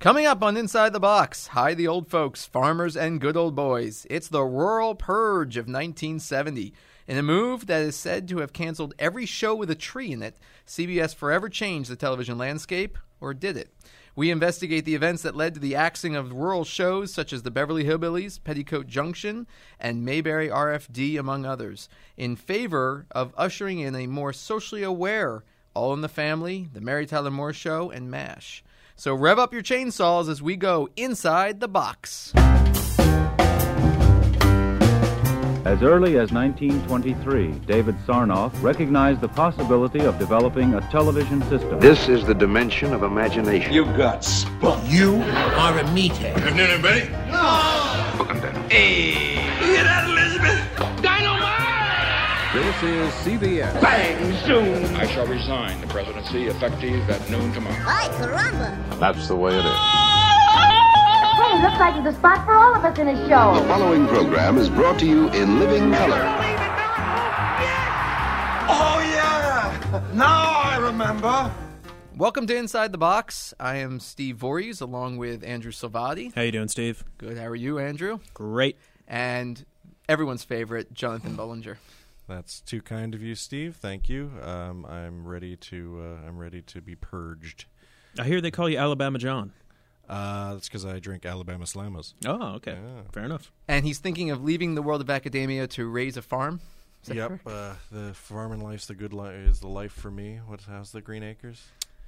Coming up on Inside the Box, hi the old folks, farmers and good old boys. It's the rural purge of 1970. In a move that is said to have canceled every show with a tree in it, CBS forever changed the television landscape, or did it? We investigate the events that led to the axing of rural shows such as the Beverly Hillbillies, Petticoat Junction, and Mayberry RFD, among others, in favor of ushering in a more socially aware All in the Family, The Mary Tyler Moore Show, and MASH. So rev up your chainsaws as we go inside the box. As early as 1923, David Sarnoff recognized the possibility of developing a television system. This is the dimension of imagination. You got spunk. You are a meathead. Afternoon, everybody. Welcome, Dan. Hey. You hear This is CBS. Bang, zoom. I shall resign the presidency effective at noon tomorrow. Ay, caramba! That's the way it is. Hey, looks like there's a spot for all of us in a show. The following program is brought to you in living color. Oh, yeah. Now I remember. Welcome to Inside the Box. I am Steve Voorhees along with Andrew Salvati. How you doing, Steve? Good. How are you, Andrew? Great. And everyone's favorite, Jonathan Bollinger. That's too kind of you, Steve. Thank you. Um, I'm ready to. Uh, I'm ready to be purged. I hear they call you Alabama John. Uh, that's because I drink Alabama Slammers. Oh, okay. Yeah. Fair enough. And he's thinking of leaving the world of academia to raise a farm. Is that Yep. correct? Uh, the farming life's the good life. Is the life for me? What? How's the Green Acres?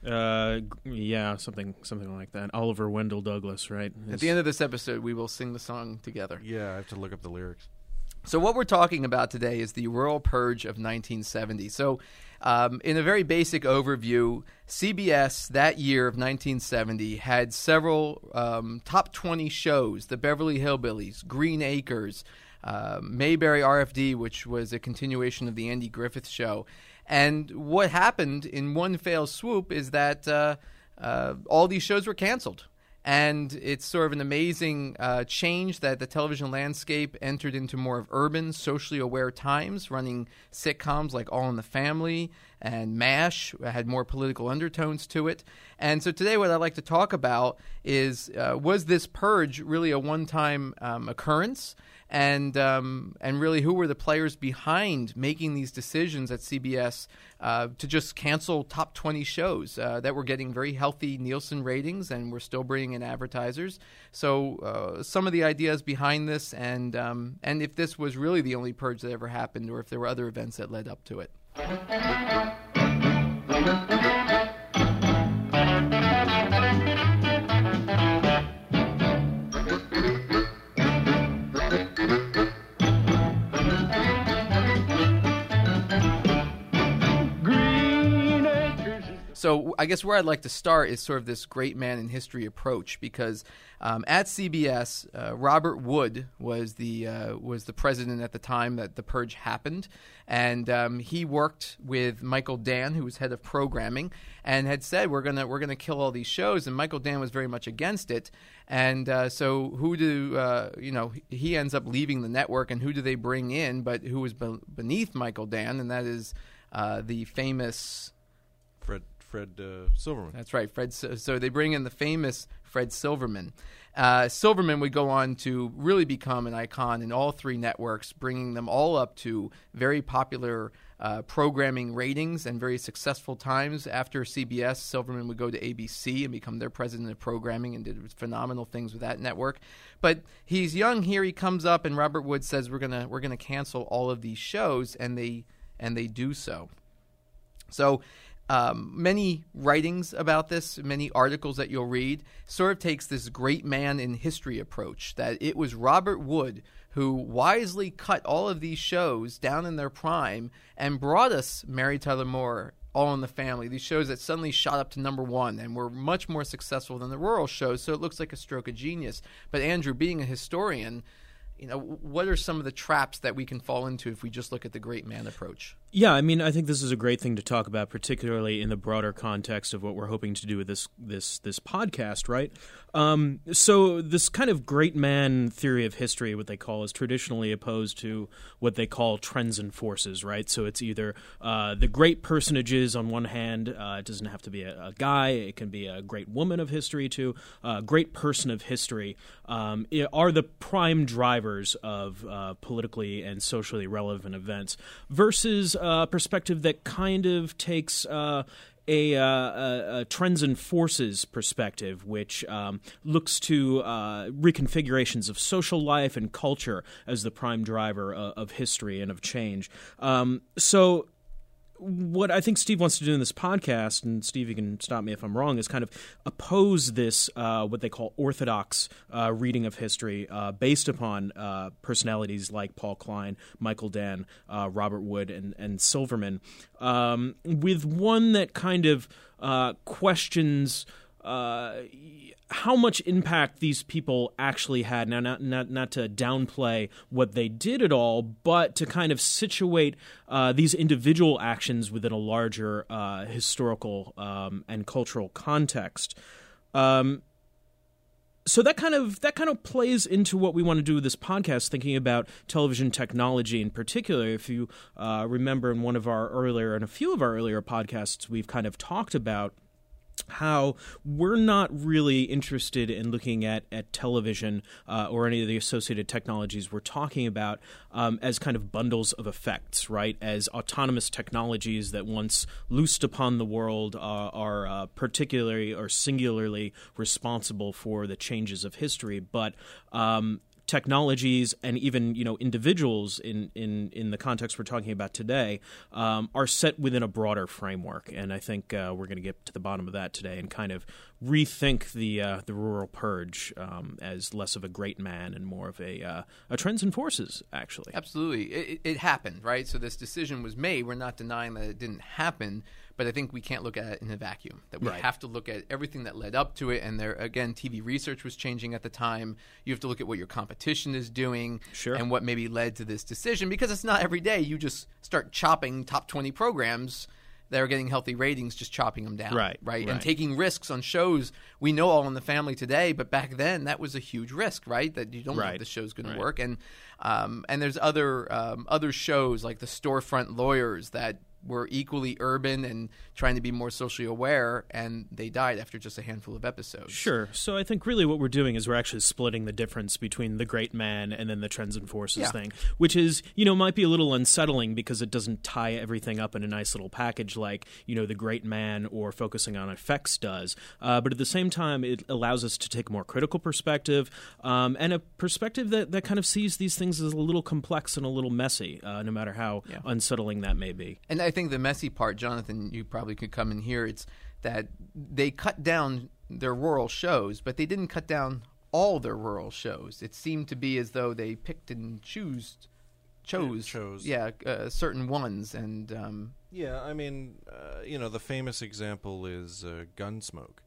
Uh, g- yeah, something something like that. Oliver Wendell Douglas, right? At the end of this episode, we will sing the song together. Yeah, I have to look up the lyrics. So, what we're talking about today is the rural purge of 1970. So, um, in a very basic overview, CBS that year of 1970 had several um, top 20 shows the Beverly Hillbillies, Green Acres, uh, Mayberry RFD, which was a continuation of the Andy Griffith show. And what happened in one fell swoop is that uh, uh, all these shows were canceled and it's sort of an amazing uh, change that the television landscape entered into more of urban, socially aware times, running sitcoms like All in the Family and MASH had more political undertones to it. And so today, what I'd like to talk about is uh, was this purge really a one-time um, occurrence? and um, and really who were the players behind making these decisions at CBS uh, to just cancel top 20 shows uh, that were getting very healthy Nielsen ratings and were still bringing in advertisers. So uh, some of the ideas behind this and um, and if this was really the only purge that ever happened or if there were other events that led up to it thank you. So I guess where I'd like to start is sort of this great man in history approach because um, at CBS, uh, Robert Wood was the uh, was the president at the time that the purge happened, and um, he worked with Michael Dann, who was head of programming, and had said we're gonna we're gonna kill all these shows, and Michael Dann was very much against it, and uh, so who do uh, you know he ends up leaving the network, and who do they bring in? But who was be- beneath Michael Dann, and that is uh, the famous. Fred Fred uh, Silverman. That's right, Fred. So, they bring in the famous Fred Silverman. Uh, Silverman would go on to really become an icon in all three networks, bringing them all up to very popular uh, programming ratings and very successful times. After CBS, Silverman would go to ABC and become their president of programming and did phenomenal things with that network. But he's young here. He comes up, and Robert Wood says we're gonna we're gonna cancel all of these shows, and they and they do so. So um, many writings about this, many articles that you'll read, sort of takes this great man in history approach that it was Robert Wood who wisely cut all of these shows down in their prime and brought us Mary Tyler Moore, All in the Family, these shows that suddenly shot up to number one and were much more successful than the rural shows, so it looks like a stroke of genius. But Andrew, being a historian, you know, what are some of the traps that we can fall into if we just look at the great man approach? Yeah, I mean, I think this is a great thing to talk about, particularly in the broader context of what we're hoping to do with this this this podcast, right? Um, so, this kind of great man theory of history, what they call, is traditionally opposed to what they call trends and forces, right? So, it's either uh, the great personages on one hand. Uh, it doesn't have to be a, a, guy; it can be a great woman of history too. A uh, great person of history um, are the prime of uh, politically and socially relevant events versus a perspective that kind of takes uh, a, uh, a, a, trends and forces perspective, which um, looks to uh, reconfigurations of social life and culture as the prime driver of, of history and of change. Um, so what I think Steve wants to do in this podcast, and Steve, you can stop me if I'm wrong, is kind of oppose this uh, what they call orthodox uh, reading of history uh, based upon uh, personalities like Paul Klein, Michael Dann, uh, Robert Wood, and, and Silverman, um, with one that kind of uh, questions uh, how much impact these people actually had. Now, not not not to downplay what they did at all, but to kind of situate uh, these individual actions within a larger uh, historical um, and cultural context. Um, so that kind of that kind of plays into what we want to do with this podcast, thinking about television technology in particular. If you uh, remember, in one of our earlier and a few of our earlier podcasts, we've kind of talked about how we're not really interested in looking at, at television uh, or any of the associated technologies we're talking about um, as kind of bundles of effects, right? As autonomous technologies that once loosed upon the world uh, are uh, particularly or singularly responsible for the changes of history, but um, technologies and even you know individuals in in in the context we're talking about today um, are set within a broader framework, and I think uh, we're going to get to the bottom of that today and kind of rethink the uh, the rural purge um, as less of a great man and more of a uh, a trends and forces. Actually, absolutely, it, it happened, right? So this decision was made. We're not denying that it didn't happen but I think we can't look at it in a vacuum. That we right. have to look at everything that led up to it. And there, again, TV research was changing at the time. You have to look at what your competition is doing, sure. and what maybe led to this decision. Because it's not every day you just start chopping top twenty programs that are getting healthy ratings, just chopping them down, right, right, right. and taking risks on shows. We know All in the Family today, but back then that was a huge risk, right? That you don't right. know if the show's going right. to work, and um, and there's other um, other shows like the Storefront Lawyers that were equally urban and trying to be more socially aware, and they died after just a handful of episodes. Sure. So I think really what we're doing is we're actually splitting the difference between the great man and then the trends and forces yeah. thing, which is, you know, might be a little unsettling because it doesn't tie everything up in a nice little package like, you know, the great man or focusing on effects does. Uh, but at the same time, it allows us to take a more critical perspective um, and a perspective that, that kind of sees these things as a little complex and a little messy, uh, no matter how yeah. unsettling that may be. And I think the messy part, Jonathan, you probably could come in here. It's that they cut down their rural shows, but they didn't cut down all their rural shows. It seemed to be as though they picked and chose, chose, yeah, chose. yeah uh, certain ones. And um, yeah, I mean, uh, you know, the famous example is uh, Gunsmoke.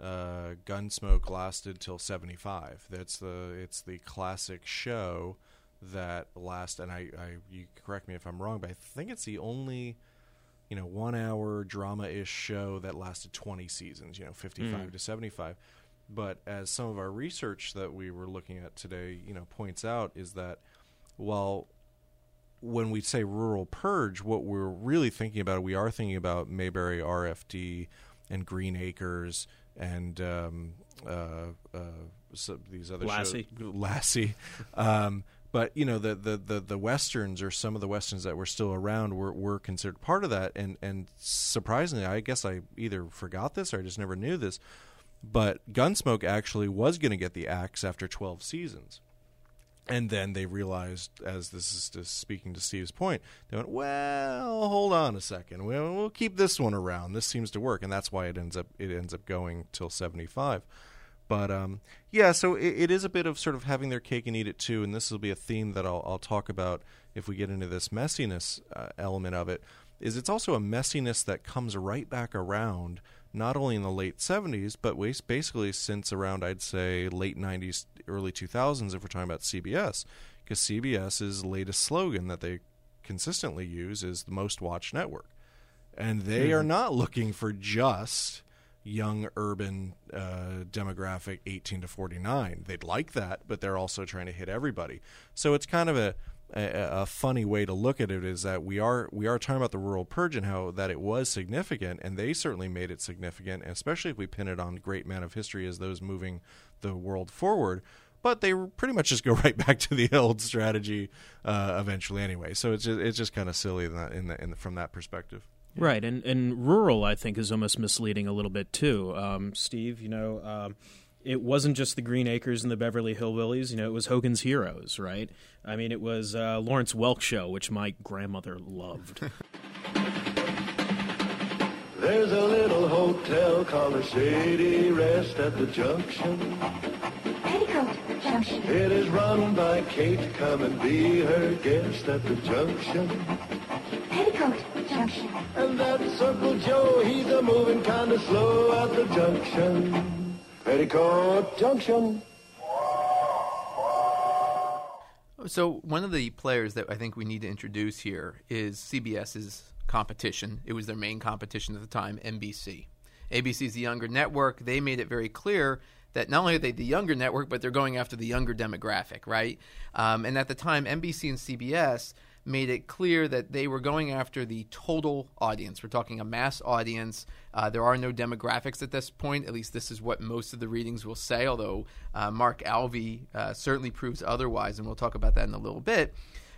Uh, Gunsmoke lasted till seventy five. That's the it's the classic show that last and I, I you correct me if I'm wrong, but I think it's the only you know one hour drama ish show that lasted 20 seasons. You know, 55 mm. to 75. But as some of our research that we were looking at today, you know, points out is that while when we say rural purge, what we're really thinking about, we are thinking about Mayberry RFD and Green Acres and um, uh, uh, these other Lassie. shows, Lassie, um, but you know the, the, the, the westerns or some of the westerns that were still around were, were considered part of that. And and surprisingly i guess i either forgot this or i just never knew this but gunsmoke actually was going to get the axe after 12 seasons. And then they realized as this is just speaking to steve's point they went well hold on a second. We'll, we'll keep this one around. This seems to work. And that's why it ends up it ends up going till 75 but um, yeah, so it, it is a bit of sort of having their cake and eat it too, and this will be a theme that I'll, I'll talk about if we get into this messiness uh, element of it. Is it's also a messiness that comes right back around, not only in the late '70s, but basically since around I'd say late '90s, early 2000s, if we're talking about CBS. because CBS's latest slogan that they consistently use is the most watched network, and they Hmm. are not looking for just young urban uh, demographic 18 to 49 they'd like that but they're also trying to hit everybody. So it's kind of a, a a funny way to look at it is that we are we are talking about the rural purge and how that it was significant and they certainly made it significant especially if we pin it on great men of history as those moving the world forward. But they pretty much just go right back to the old strategy uh, eventually anyway. So it's just, it's just kind of silly in that, in the, in the, from that perspective Right, and and rural, I think, is almost misleading a little bit too. Um, Steve, you know, um, it wasn't just the Green Acres and the Beverly Hillbillies. You know, it was Hogan's Heroes, right? I mean, it was uh, Lawrence Welk show, which my grandmother loved. There's a little hotel called the Shady Rest at the Junction. Petticoat Junction. It is run by Kate. Come and be her guest at the Junction. Petticoat Junction. And that Uncle Joe, he's a moving kind of slow at the Junction. Petticoat Junction. So one of the players that I think we need to introduce here is CBS's competition. It was their main competition at the time, NBC. ABC is the younger network. They made it very clear that not only are they the younger network, but they're going after the younger demographic, right? Um, and at the time, NBC and CBS made it clear that they were going after the total audience. We're talking a mass audience. Uh, there are no demographics at this point. At least this is what most of the readings will say, although uh, Mark Alvey uh, certainly proves otherwise, and we'll talk about that in a little bit.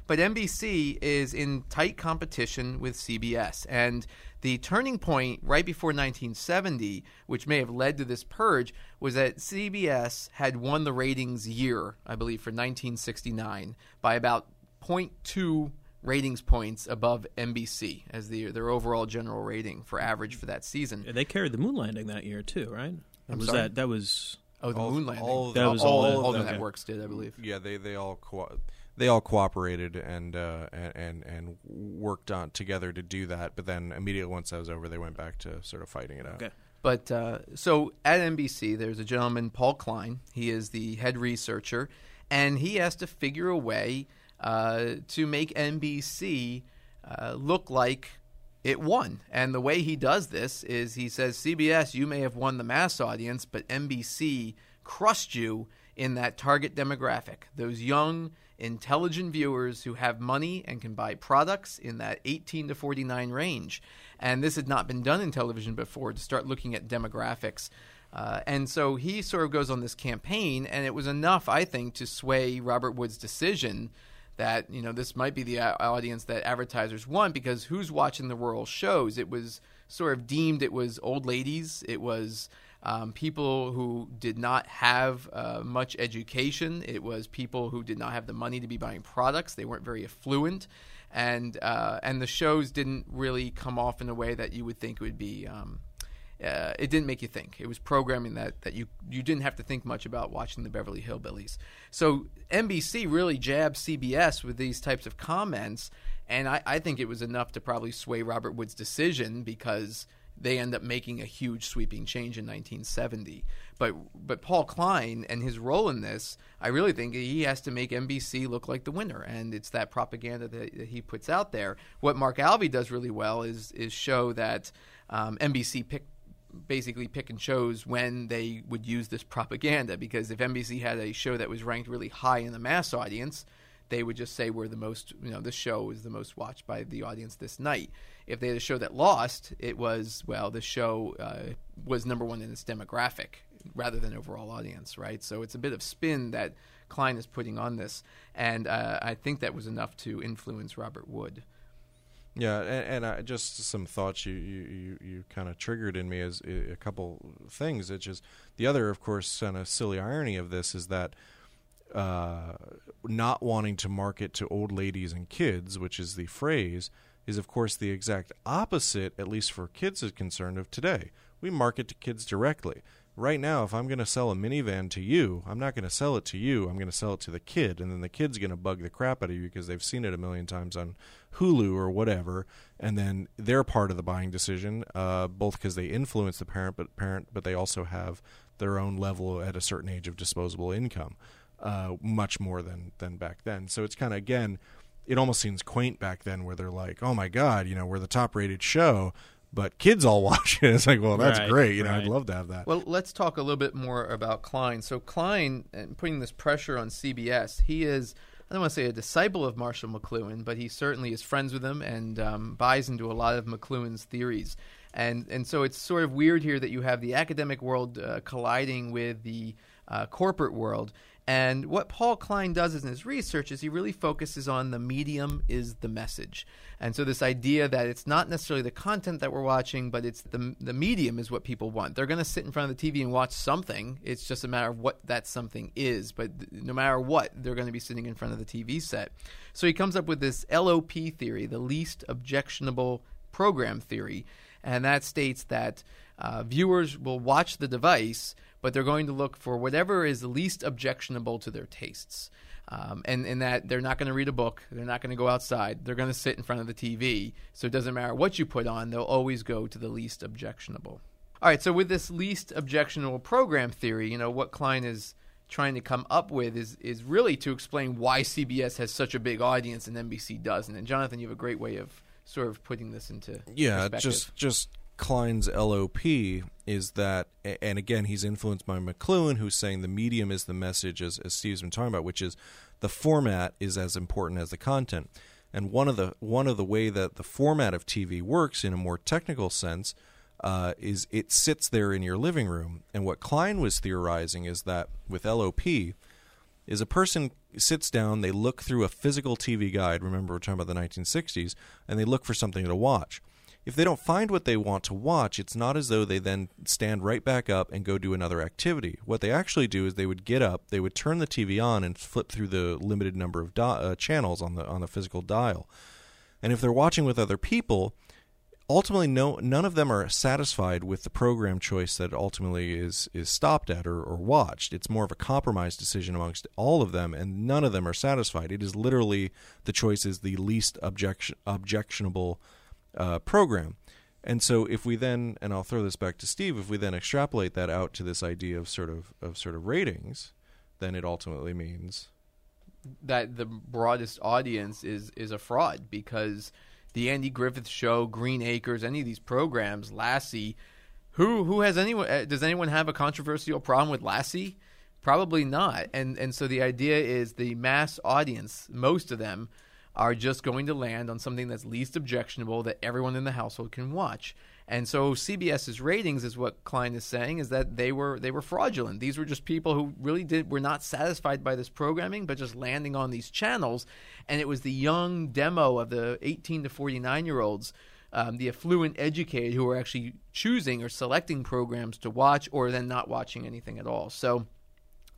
But NBC is in tight competition with CBS. And the turning point right before 1970, which may have led to this purge, was that CBS had won the ratings year, I believe, for 1969 by about 0.2 ratings points above NBC as the, their overall general rating for average for that season. they carried the moon landing that year too, right? Or I'm was sorry? that that was Oh, the All- moon landing. all of That the- was all, all- all the okay. networks did, I believe. yeah they they all co- they all cooperated and uh, and and and worked on together to do that but then immediately once that was over they went back to sort of fighting it out Okay. But uh, so at NBC, there's a gentleman, Paul Klein. He is the head researcher, and he has to figure a way uh, to make NBC uh, look like it won. And the way he does this is he says, CBS, you may have won the mass audience, but NBC crushed you in that target demographic. Those young, intelligent viewers who have money and can buy products in that 18 to 49 range. And this had not been done in television before to start looking at demographics. Uh, and so he sort of goes on this campaign, and it was enough, I think, to sway Robert Wood's decision that you know this might be the uh, audience that advertisers want because who's watching the rural shows? It was sort of deemed it was old ladies, it was um, people who did not have uh, much education, it was people who did not have the money to be buying products, they weren't very affluent, and uh, and the shows didn't really come off in a way that you would think would be. Um, uh, it didn't make you think. It was programming that, that you you didn't have to think much about watching the Beverly Hillbillies. So NBC really jabbed CBS with these types of comments, and I, I think it was enough to probably sway Robert Wood's decision because they end up making a huge sweeping change in 1970. But but Paul Klein and his role in this, I really think he has to make NBC look like the winner, and it's that propaganda that, that he puts out there. What Mark Alvey does really well is is show that um, NBC picked basically pick and chose when they would use this propaganda because if NBC had a show that was ranked really high in the mass audience, they would just say we're the most, you know, this show is the most watched by the audience this night. If they had a show that lost, it was, well, the show uh, was number one in its demographic rather than overall audience, right? So it's a bit of spin that Klein is putting on this. And uh, I think that was enough to influence Robert Wood. Yeah, and, and I, just some thoughts you you, you, you kind of triggered in me as a, a couple things. It's just the other, of course, kind of silly irony of this is that uh, not wanting to market to old ladies and kids, which is the phrase, is of course the exact opposite, at least for kids is concerned, of today. We market to kids directly. Right now, if I'm going to sell a minivan to you, I'm not going to sell it to you. I'm going to sell it to the kid, and then the kid's going to bug the crap out of you because they've seen it a million times on Hulu or whatever, and then they're part of the buying decision, uh, both because they influence the parent, but parent, but they also have their own level at a certain age of disposable income. Uh, much more than than back then. So it's kind of again, it almost seems quaint back then, where they're like, "Oh my God, you know, we're the top rated show." But kids all watch it. It's like, well, that's Right, great. You know, right. I'd love to have that. Well, let's talk a little bit more about Klein. So Klein, and putting this pressure on CBS, he is. I don't want to say a disciple of Marshall McLuhan, but he certainly is friends with him and um, buys into a lot of McLuhan's theories. And and so it's sort of weird here that you have the academic world uh, colliding with the uh, corporate world. And what Paul Klein does in his research is he really focuses on the medium is the message. And so this idea that it's not necessarily the content that we're watching, but it's the the medium is what people want. They're going to sit in front of the TV and watch something. It's just a matter of what that something is. But th- no matter what, they're going to be sitting in front of the TV set. So he comes up with this LOP theory, the least objectionable program theory, and that states that uh, viewers will watch the device, but they're going to look for whatever is least objectionable to their tastes. Um, and, in that they're not going to read a book, they're not going to go outside, they're going to sit in front of the TV. So it doesn't matter what you put on, they'll always go to the least objectionable. All right, so with this least objectionable program theory, you know, what Klein is trying to come up with is is really to explain why CBS has such a big audience and NBC doesn't. And Jonathan, you have a great way of sort of putting this into yeah just just klein's lop is that and again he's influenced by mcluhan who's saying the medium is the message as, as steve's been talking about which is the format is as important as the content and one of the one of the way that the format of tv works in a more technical sense uh, is it sits there in your living room and what klein was theorizing is that with lop is a person sits down, they look through a physical TV guide. Remember, we're talking about the 1960s, and they look for something to watch. If they don't find what they want to watch, it's not as though they then stand right back up and go do another activity. What they actually do is they would get up, they would turn the TV on, and flip through the limited number of di- uh, channels on the on the physical dial. And if they're watching with other people, ultimately no none of them are satisfied with the program choice that ultimately is is stopped at or, or watched it's more of a compromise decision amongst all of them and none of them are satisfied it is literally the choice is the least objection objectionable uh, program and so if we then and I'll throw this back to Steve if we then extrapolate that out to this idea of sort of of sort of ratings then it ultimately means that the broadest audience is is a fraud because the Andy Griffith Show, Green Acres, any of these programs, Lassie, who who has anyone? uh, Does anyone have a controversial problem with Lassie? Probably not. And and so the idea is the mass audience, most of them are just going to land on something that's least objectionable that everyone in the household can watch. And so CBS's ratings is what Klein is saying is that they were they were fraudulent. These were just people who really did were not satisfied by this programming, but just landing on these channels. And it was the young demo of the 18 to 49 year olds, um, the affluent educated, who were actually choosing or selecting programs to watch, or then not watching anything at all. So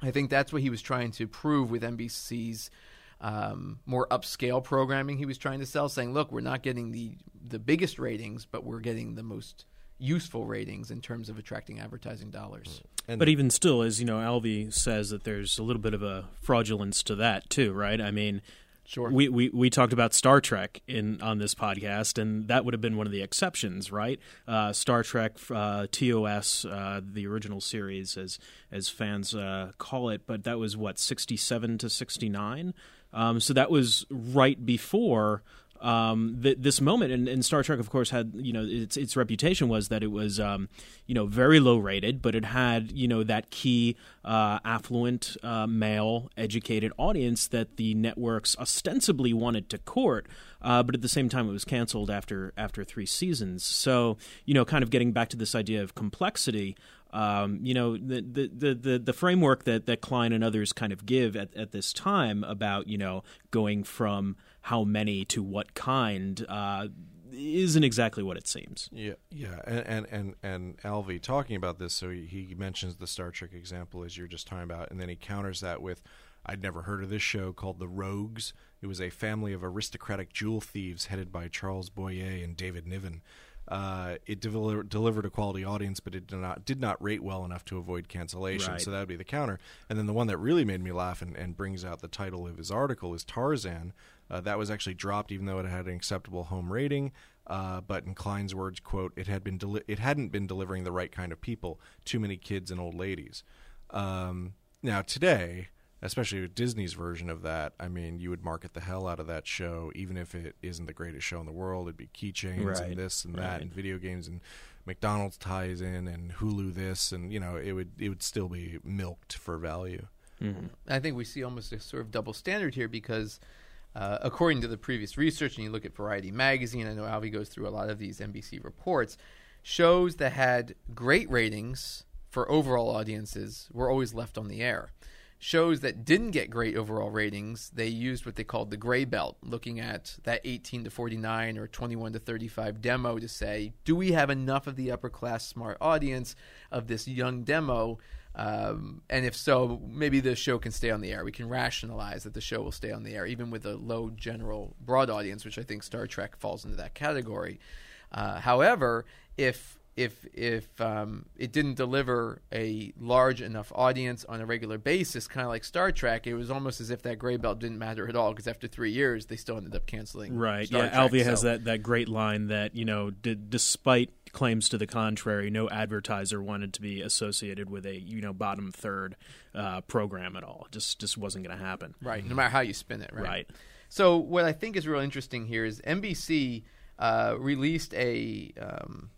I think that's what he was trying to prove with NBC's um, more upscale programming he was trying to sell, saying, "Look, we're not getting the the biggest ratings, but we're getting the most useful ratings in terms of attracting advertising dollars." but even still, as you know, Alvey says that there's a little bit of a fraudulence to that too, right? I mean, Sure. We, we we talked about Star Trek in on this podcast, and that would have been one of the exceptions, right? Uh, Star Trek uh, TOS, uh, the original series, as as fans uh, call it, but that was what sixty seven to sixty nine. Um, so that was right before um, th- this moment, and, and Star Trek, of course, had you know its its reputation was that it was um, you know very low rated, but it had you know that key uh, affluent uh, male educated audience that the networks ostensibly wanted to court, uh, but at the same time it was canceled after after three seasons. So you know, kind of getting back to this idea of complexity. Um, you know the, the the the framework that that Klein and others kind of give at, at this time about you know going from how many to what kind uh, isn't exactly what it seems. Yeah, yeah, and and and, and Alvey talking about this, so he, he mentions the Star Trek example as you're just talking about, and then he counters that with, "I'd never heard of this show called The Rogues. It was a family of aristocratic jewel thieves headed by Charles Boyer and David Niven." Uh, it deliver, delivered a quality audience, but it did not did not rate well enough to avoid cancellation. Right. So that would be the counter. And then the one that really made me laugh and, and brings out the title of his article is Tarzan. Uh, that was actually dropped, even though it had an acceptable home rating. Uh, but in Klein's words, "quote It had been deli- it hadn't been delivering the right kind of people. Too many kids and old ladies." Um, now today, especially with Disney's version of that. I mean, you would market the hell out of that show, even if it isn't the greatest show in the world. It'd be keychains Right. and this and that, Right. and video games and McDonald's ties in and Hulu this, and you know, it would it would still be milked for value. I think we see almost a sort of double standard here because, uh, according to the previous research, and you look at Variety magazine, I know Alvey goes through a lot of these NBC reports, shows that had great ratings for overall audiences were always left on the air. Shows that didn't get great overall ratings, they used what they called the gray belt, looking at that 18 to 49 or 21 to 35 demo to say, do we have enough of the upper class smart audience of this young demo? Um, and if so, maybe the show can stay on the air. We can rationalize that the show will stay on the air, even with a low general broad audience, which I think Star Trek falls into that category. Uh, however, if if if um, it didn't deliver a large enough audience on a regular basis, kind of like Star Trek, it was almost as if that gray belt didn't matter at all because after three years, they still ended up canceling. Right. Star yeah. Trek. Alvey has that, that great line that you know, d- despite claims to the contrary, no advertiser wanted to be associated with a you know bottom third uh, program at all. Just just wasn't going to happen. Right, no matter how you spin it, right? Right. So what I think is real interesting here is NBC uh, released a um,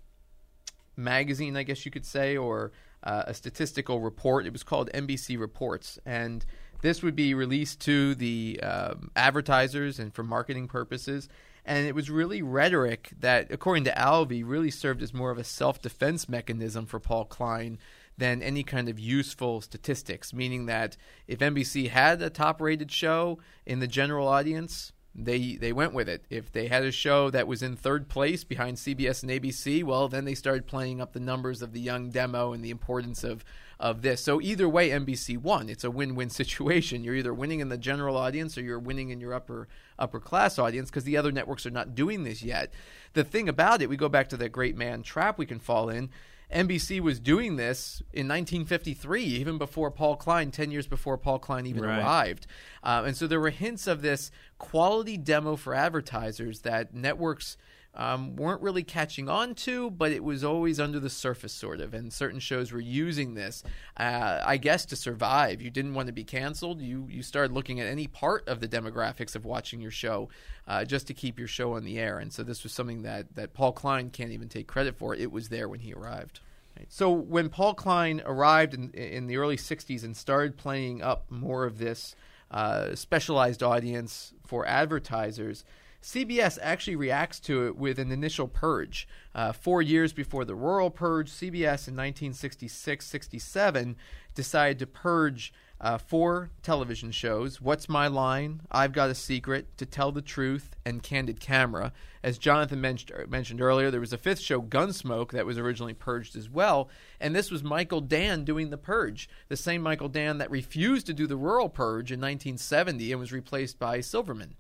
magazine, I guess you could say, or uh, a statistical report. It was called NBC Reports, and this would be released to the um, advertisers and for marketing purposes. And it was really rhetoric that, according to Alvey, really served as more of a self defense mechanism for Paul Klein than any kind of useful statistics, meaning that if NBC had a top rated show in the general audience, they they went with it. If they had a show that was in third place behind CBS and ABC, well, then they started playing up the numbers of the young demo and the importance of of this. So either way, NBC won. It's a win-win situation. You're either winning in the general audience or you're winning in your upper upper class audience because the other networks are not doing this yet. The thing about it, we go back to that great man trap we can fall in. NBC was doing this in 1953, even before Paul Klein, 10 years before Paul Klein even Right. arrived. Uh, and so there were hints of this quality demo for advertisers that networks um, weren't really catching on to, but it was always under the surface, sort of. And certain shows were using this, uh, I guess, to survive. You didn't want to be canceled. You you started looking at any part of the demographics of watching your show uh, just to keep your show on the air. And so this was something that that Paul Klein can't even take credit for. It was there when he arrived. So when Paul Klein arrived in, in the early '60s and started playing up more of this uh, specialized audience for advertisers, CBS actually reacts to it with an initial purge. Uh, four years before the rural purge, CBS in 1966 67 decided to purge uh, four television shows What's My Line, I've Got a Secret, To Tell the Truth, and Candid Camera. As Jonathan mentioned, mentioned earlier, there was a fifth show, Gunsmoke, that was originally purged as well. And this was Michael Dann doing the purge, the same Michael Dann that refused to do the rural purge in 1970 and was replaced by Silverman.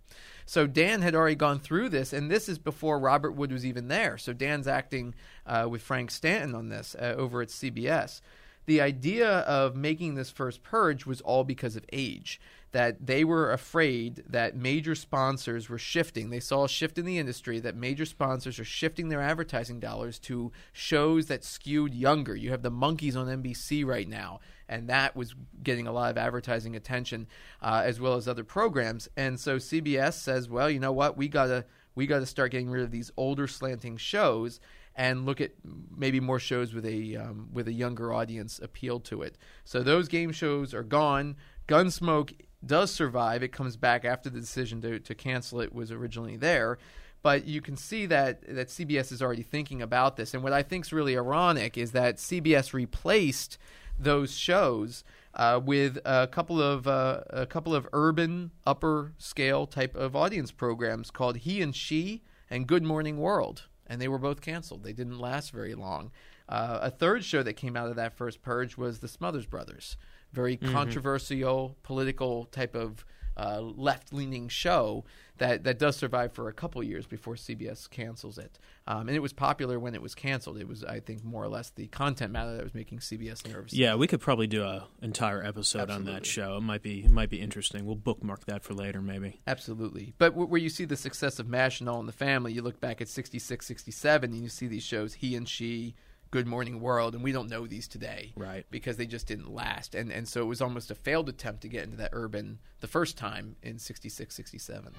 So Dann had already gone through this, and this is before Robert Wood was even there. So Dann's acting uh, with Frank Stanton on this uh, over at CBS. The idea of making this first purge was all because of age. That they were afraid that major sponsors were shifting. They saw a shift in the industry that major sponsors are shifting their advertising dollars to shows that skewed younger. You have the Monkees on NBC right now, and that was getting a lot of advertising attention uh, as well as other programs. And so CBS says, well, you know what, we gotta we gotta start getting rid of these older slanting shows and look at maybe more shows with a um, with a younger audience appeal to it. So those game shows are gone. Gunsmoke does survive. It comes back after the decision to, to cancel it was originally there. But you can see that that CBS is already thinking about this. And what I think is really ironic is that CBS replaced those shows uh, with a couple of uh, a couple of urban upper scale type of audience programs called He and She and Good Morning World, and they were both canceled. They didn't last very long. Uh, a third show that came out of that first purge was The Smothers Brothers, very Mhm. controversial political type of uh, left leaning show that, that does survive for a couple years before CBS cancels it. Um, and it was popular when it was canceled. It was, I think, more or less the content matter that was making CBS nervous. Yeah, we could probably do an entire episode on that show. It might be it might be interesting. We'll bookmark that for later, maybe. Absolutely. But w- where you see the success of MASH and All in the Family, you look back at 66, 67, and you see these shows, He and She, Good Morning World, and we don't know these today, Right. Because they just didn't last, and and so it was almost a failed attempt to get into that urban the first time in 66, 67.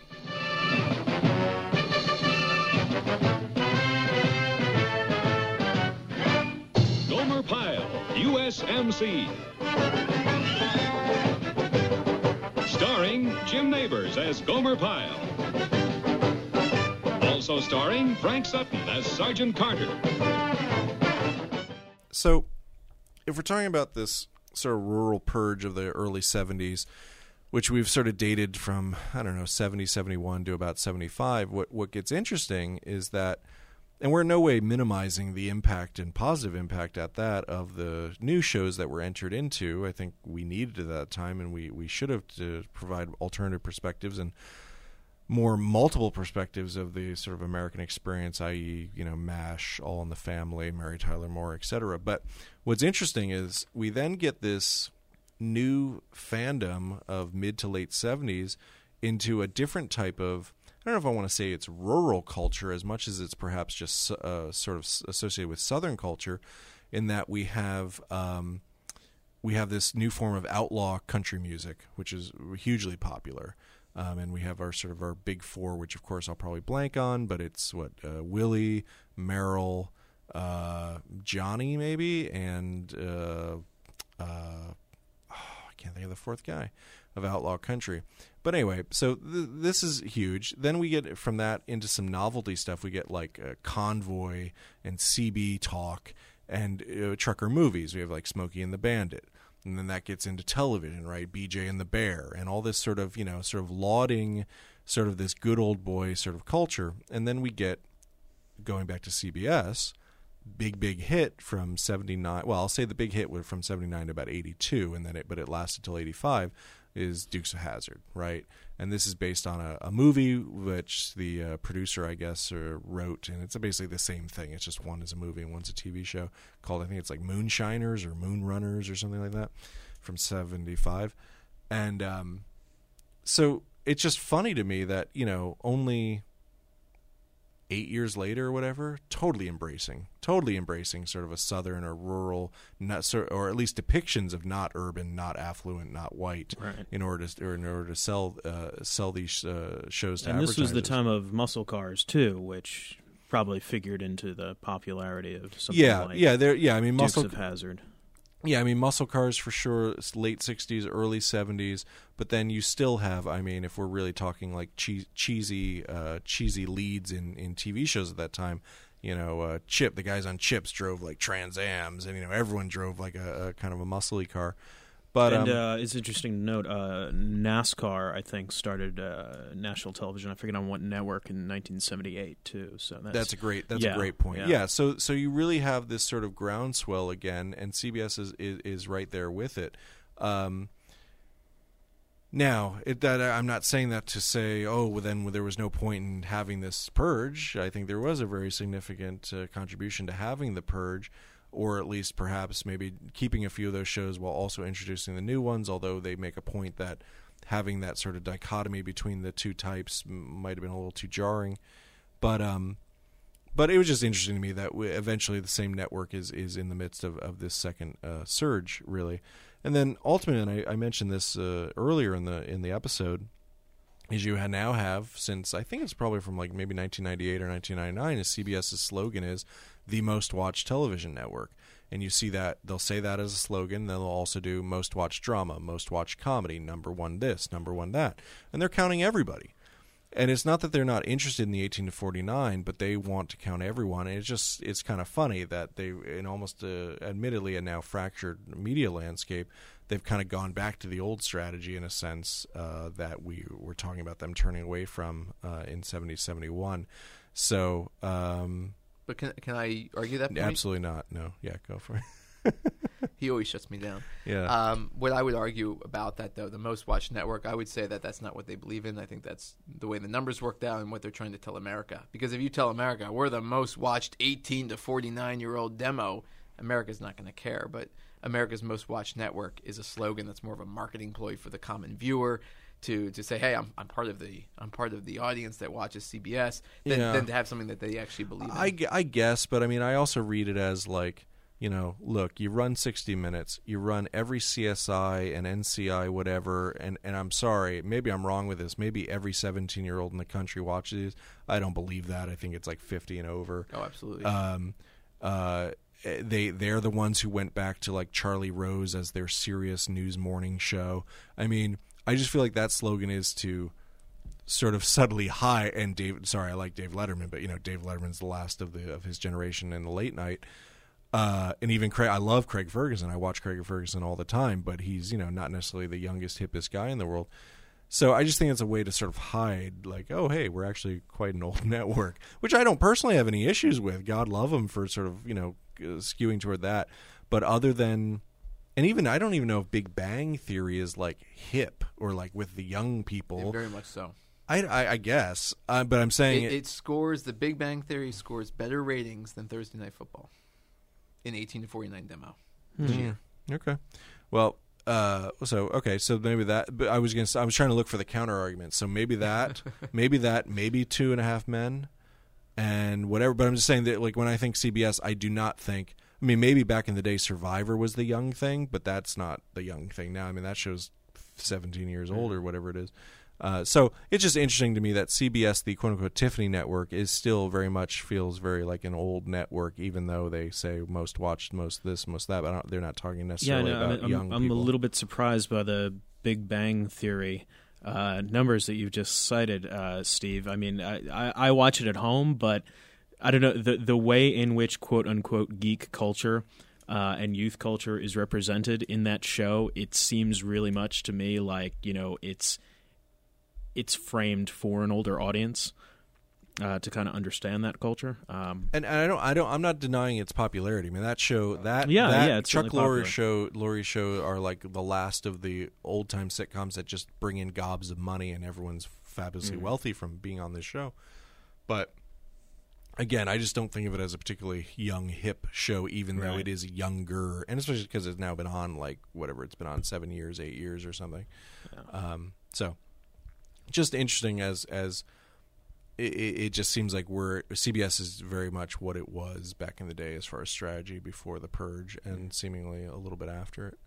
Gomer Pyle, USMC. Starring Jim Nabors as Gomer Pyle. Also starring Frank Sutton as Sergeant Carter. So, if we're talking about this sort of rural purge of the early 70s, which we've sort of dated from, I don't know, 70, 71 to about 75, what, what gets interesting is that, and we're in no way minimizing the impact and positive impact at that of the new shows that were entered into. I think we needed at that time, and we, we should have to provide alternative perspectives and more multiple perspectives of the sort of American experience, i.e., you know, MASH, All in the Family, Mary Tyler Moore, etc. But what's interesting is we then get this new fandom of mid to late 70s into a different type of I don't know if I want to say it's rural culture as much as it's perhaps just uh, sort of associated with Southern culture, in that we have um, we have this new form of outlaw country music, which is hugely popular. Um, and we have our sort of our big four, which of course I'll probably blank on, but it's what uh, Willie, Merle, uh, Johnny, maybe, and uh, uh, oh, I can't think of the fourth guy of Outlaw Country. But anyway, so th- this is huge. Then we get from that into some novelty stuff. We get like uh, Convoy and CB Talk and uh, trucker movies. We have like Smokey and the Bandit and then that gets into television, right? BJ and the Bear, and all this sort of you know sort of lauding, sort of this good old boy sort of culture, and then we get going back to CBS, big big hit from '79. Well, I'll say the big hit was from '79 to about '82, and then it but it lasted till '85. Is Dukes of Hazzard, right? And this is based on a, a movie which the uh, producer, I guess, uh, wrote, and it's basically the same thing. It's just one is a movie and one's a TV show called, I think it's like Moonshiners or Moonrunners or something like that from 75. And um, so it's just funny to me that, you know, only eight years later or whatever, totally embracing, totally embracing sort of a southern or rural, not or at least depictions of not urban, not affluent, not white, right. in order to or in order to sell uh, sell these uh, shows to and this was the time of muscle cars too, which probably figured into the popularity of something yeah, like yeah, there, yeah. I mean, Dukes muscle of Hazzard. Yeah, I mean, muscle cars for sure, late '60s, early '70s. But then you still have, I mean, if we're really talking like che- cheesy, uh, cheesy leads in in TV shows at that time, you know, uh, Chip, the guys on Chips drove like Trans Ams, and you know, everyone drove like a, a kind of a muscly car. But and um, uh, it's interesting to note, uh, NASCAR I think started uh, national television. I forget on what network in 1978 too. So that's, that's a great that's yeah, a great point. Yeah. Yeah. So so you really have this sort of groundswell again, and CBS is is, is right there with it. Um, now, it, that I'm not saying that to say, oh, well, then there was no point in having this purge. I think there was a very significant uh, contribution to having the purge, or at least perhaps maybe keeping a few of those shows while also introducing the new ones. Although they make a point that having that sort of dichotomy between the two types might have been a little too jarring. But um, but it was just interesting to me that we, eventually the same network is is in the midst of, of this second uh, surge, really. And then ultimately, and I, I mentioned this uh, earlier in the in the episode, is you now have since I think it's probably from like maybe 1998 or 1999, is CBS's slogan is the most watched television network. And you see that they'll say that as a slogan. They'll also do most watched drama, most watched comedy, number one this, number one that, and they're counting everybody. And it's not that they're not interested in the 18 to 49, but they want to count everyone. And it's just it's kind of funny that they, in almost a, admittedly a now fractured media landscape, they've kind of gone back to the old strategy in a sense uh, that we were talking about them turning away from uh, in 70 71. So, um, but can can I argue that? Point? Absolutely not. No. Yeah, go for it. he always shuts me down. Yeah. Um, what I would argue about that, though, the most watched network, I would say that that's not what they believe in. I think that's the way the numbers worked out and what they're trying to tell America. Because if you tell America we're the most watched 18 to 49 year old demo, America's not going to care. But America's most watched network is a slogan that's more of a marketing ploy for the common viewer to to say, hey, I'm I'm part of the I'm part of the audience that watches CBS, than, Yeah. than to have something that they actually believe in. I, I guess, but I mean, I also read it as like, you know, look, you run 60 minutes, you run every CSI and NCI, whatever, and, and I'm sorry, maybe I'm wrong with this. Maybe every 17 year old in the country watches these. I don't believe that. I think it's like 50 and over. Oh, absolutely. Um, uh, they they're the ones who went back to like Charlie Rose as their serious news morning show. I mean, I just feel like that slogan is to sort of subtly high and Dave sorry I like Dave Letterman but you know Dave Letterman's the last of the of his generation in the late night. Uh, and even Craig I love Craig Ferguson. I watch Craig Ferguson all the time but he's you know not necessarily the youngest hippest guy in the world. So I just think it's a way to sort of hide like oh hey we're actually quite an old network which I don't personally have any issues with. God love them for sort of you know skewing toward that but other than and even I don't even know if Big Bang Theory is like hip or like with the young people very much so. I, I, I guess, uh, but I'm saying It, it scores the Big Bang Theory scores better ratings than Thursday Night Football in 18 to 49 demo. Hmm. year. Okay. Well, uh, so okay, so maybe that. But I was gonna. I was trying to look for the counter argument. So maybe that, maybe that, maybe two and a half men, and whatever. But I'm just saying that, like, when I think CBS, I do not think. I mean, maybe back in the day, Survivor was the young thing, but that's not the young thing now. I mean, that show's 17 years old or whatever it is. Uh, so it's just interesting to me that CBS, the quote unquote Tiffany network, is still very much feels very like an old network, even though they say most watched, most this, most that. But I don't, they're not talking Yeah, necessarily no, about I'm, young I'm a little bit surprised by the Big Bang Theory uh, numbers that you've just cited, uh, Steve. I mean, I, I, I watch it at home, but I don't know the the way in which quote unquote geek culture uh, and youth culture is represented in that show. It seems really much to me like you know it's it's framed for an older audience uh, to kind of understand that culture. Um, and, and I don't, I don't, I'm not denying its popularity. I mean, that show, that Yeah, that yeah, it's Chuck Lorre show, Lorre show are like the last of the old time sitcoms that just bring in gobs of money, and everyone's fabulously Mhm. wealthy from being on this show. But again, I just don't think of it as a particularly young, hip show, even though it is younger, and especially because it's now been on like whatever it's been on seven years, eight years, or something. Um, so just interesting as as it, it just seems like we're CBS is very much what it was back in the day as far as strategy before the purge and seemingly a little bit after it.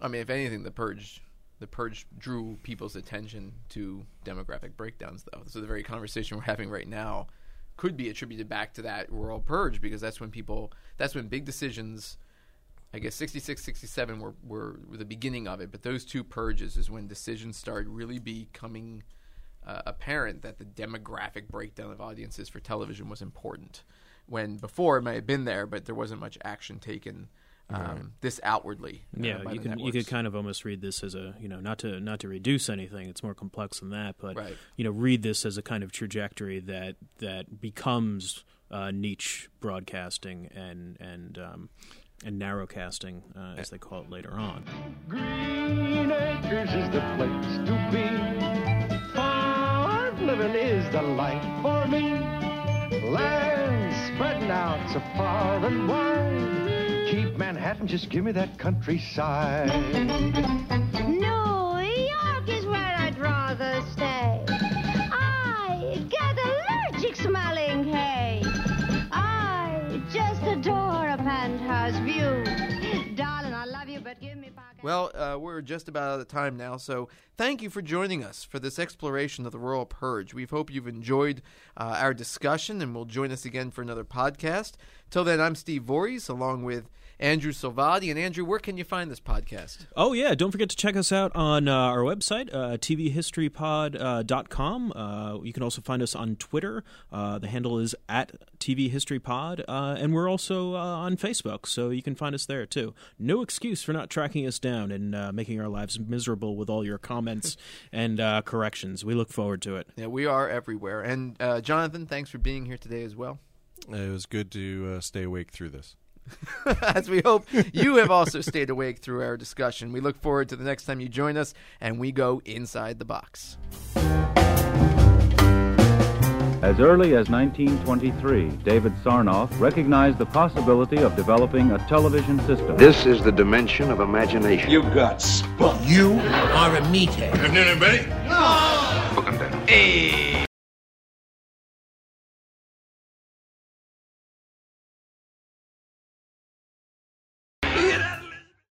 I mean, if anything, the purge, the purge drew people's attention to demographic breakdowns, though. So the very conversation we're having right now could be attributed back to that rural purge because that's when people, that's when big decisions. I guess 66, 67 were, were, were the beginning of it, but those two purges is when decisions started really becoming uh, apparent that the demographic breakdown of audiences for television was important. When before it might have been there, but there wasn't much action taken um, Right. this outwardly. uh, yeah, by you the could you could kind of almost read this as a you know not to not to reduce anything. It's more complex than that, but Right. you know read this as a kind of trajectory that that becomes uh, niche broadcasting and and um, and narrowcasting uh, as they call it later on. Green Acres is the place Farm living is the life for me. Land spreading out so far and wide. Keep Manhattan, just give me that countryside. New York is where I'd rather stay. I get allergic smelling hay. I just adore a penthouse view. Darling, I love you, but give me back. Well, uh, we're just about out of time now, so thank you for joining us for this exploration of the Rural Purge. We hope you've enjoyed uh, our discussion and will join us again for another podcast. Till then, I'm Steve Voorhees along with Andrew Silvadi. And Andrew, where can you find this podcast? Oh yeah, don't forget to check us out on uh, our website, uh, tvhistorypod.com. Uh, you can also find us on Twitter. Uh, the handle is at tvhistorypod, uh, and we're also uh, on Facebook, so you can find us there too. No excuse for not tracking us down and uh, making our lives miserable with all your comments and uh, corrections. We look forward to it. Yeah, we are everywhere. And uh, Jonathan, thanks for being here today as well. It was good to uh, stay awake through this. As we hope you have also stayed awake through our discussion. We look forward to the next time you join us and we go inside the box. As early as 1923, David Sarnoff recognized the possibility of developing a television system. This is the dimension of imagination. You've got spunk. You are a meathead. Book 'em then. Hey.